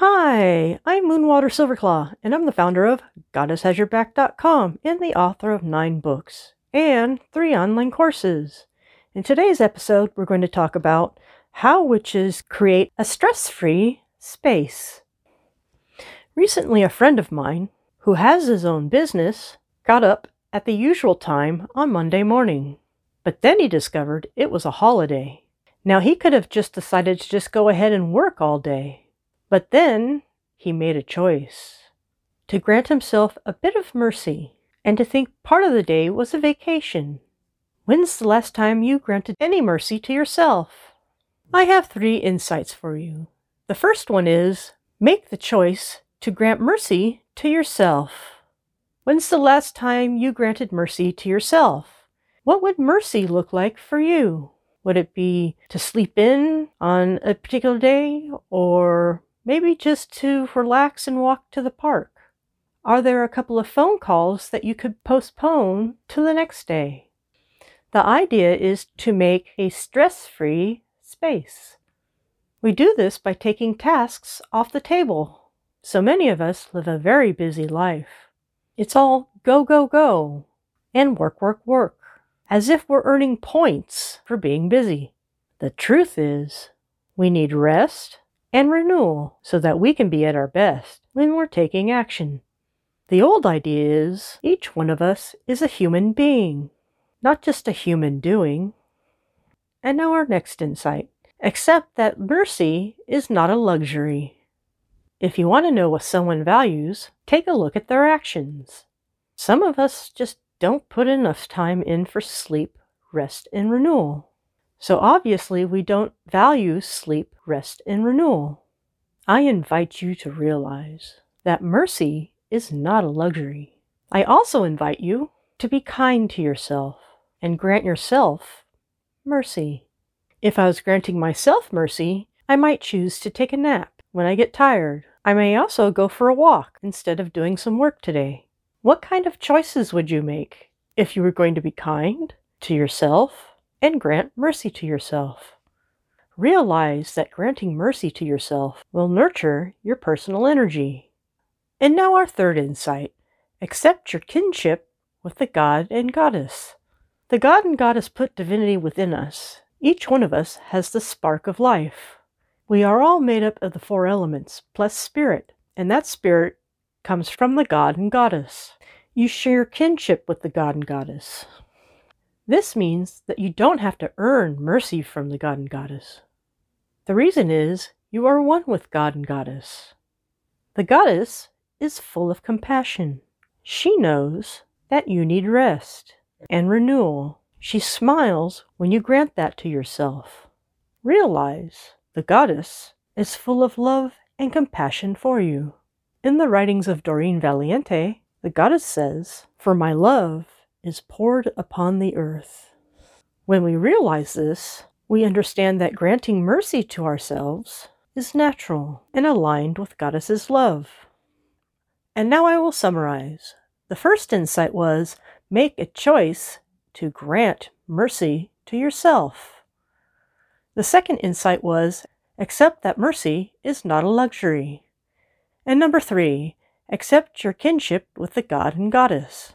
Hi, I'm Moonwater Silverclaw, and I'm the founder of GoddessHasYourBack.com and the author of nine books and three online courses. In today's episode, we're going to talk about how witches create a stress free space. Recently, a friend of mine who has his own business got up at the usual time on Monday morning, but then he discovered it was a holiday. Now, he could have just decided to just go ahead and work all day but then he made a choice to grant himself a bit of mercy and to think part of the day was a vacation. When's the last time you granted any mercy to yourself? I have three insights for you. The first one is make the choice to grant mercy to yourself. When's the last time you granted mercy to yourself? What would mercy look like for you? Would it be to sleep in on a particular day or Maybe just to relax and walk to the park. Are there a couple of phone calls that you could postpone to the next day? The idea is to make a stress free space. We do this by taking tasks off the table. So many of us live a very busy life. It's all go, go, go, and work, work, work, as if we're earning points for being busy. The truth is, we need rest and renewal so that we can be at our best when we're taking action. The old idea is each one of us is a human being, not just a human doing. And now our next insight. Accept that mercy is not a luxury. If you want to know what someone values, take a look at their actions. Some of us just don't put enough time in for sleep, rest, and renewal. So obviously, we don't value sleep, rest, and renewal. I invite you to realize that mercy is not a luxury. I also invite you to be kind to yourself and grant yourself mercy. If I was granting myself mercy, I might choose to take a nap when I get tired. I may also go for a walk instead of doing some work today. What kind of choices would you make if you were going to be kind to yourself and grant mercy to yourself. Realize that granting mercy to yourself will nurture your personal energy. And now, our third insight accept your kinship with the God and Goddess. The God and Goddess put divinity within us. Each one of us has the spark of life. We are all made up of the four elements plus spirit, and that spirit comes from the God and Goddess. You share kinship with the God and Goddess. This means that you don't have to earn mercy from the God and Goddess. The reason is you are one with God and Goddess. The Goddess is full of compassion. She knows that you need rest and renewal. She smiles when you grant that to yourself. Realize the Goddess is full of love and compassion for you. In the writings of Doreen Valiente, the Goddess says, For my love is poured upon the earth. When we realize this, we understand that granting mercy to ourselves is natural and aligned with Goddess's love. And now I will summarize. The first insight was make a choice to grant mercy to yourself. The second insight was accept that mercy is not a luxury. And number three, accept your kinship with the God and Goddess.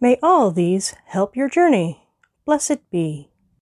May all these help your journey. Blessed be.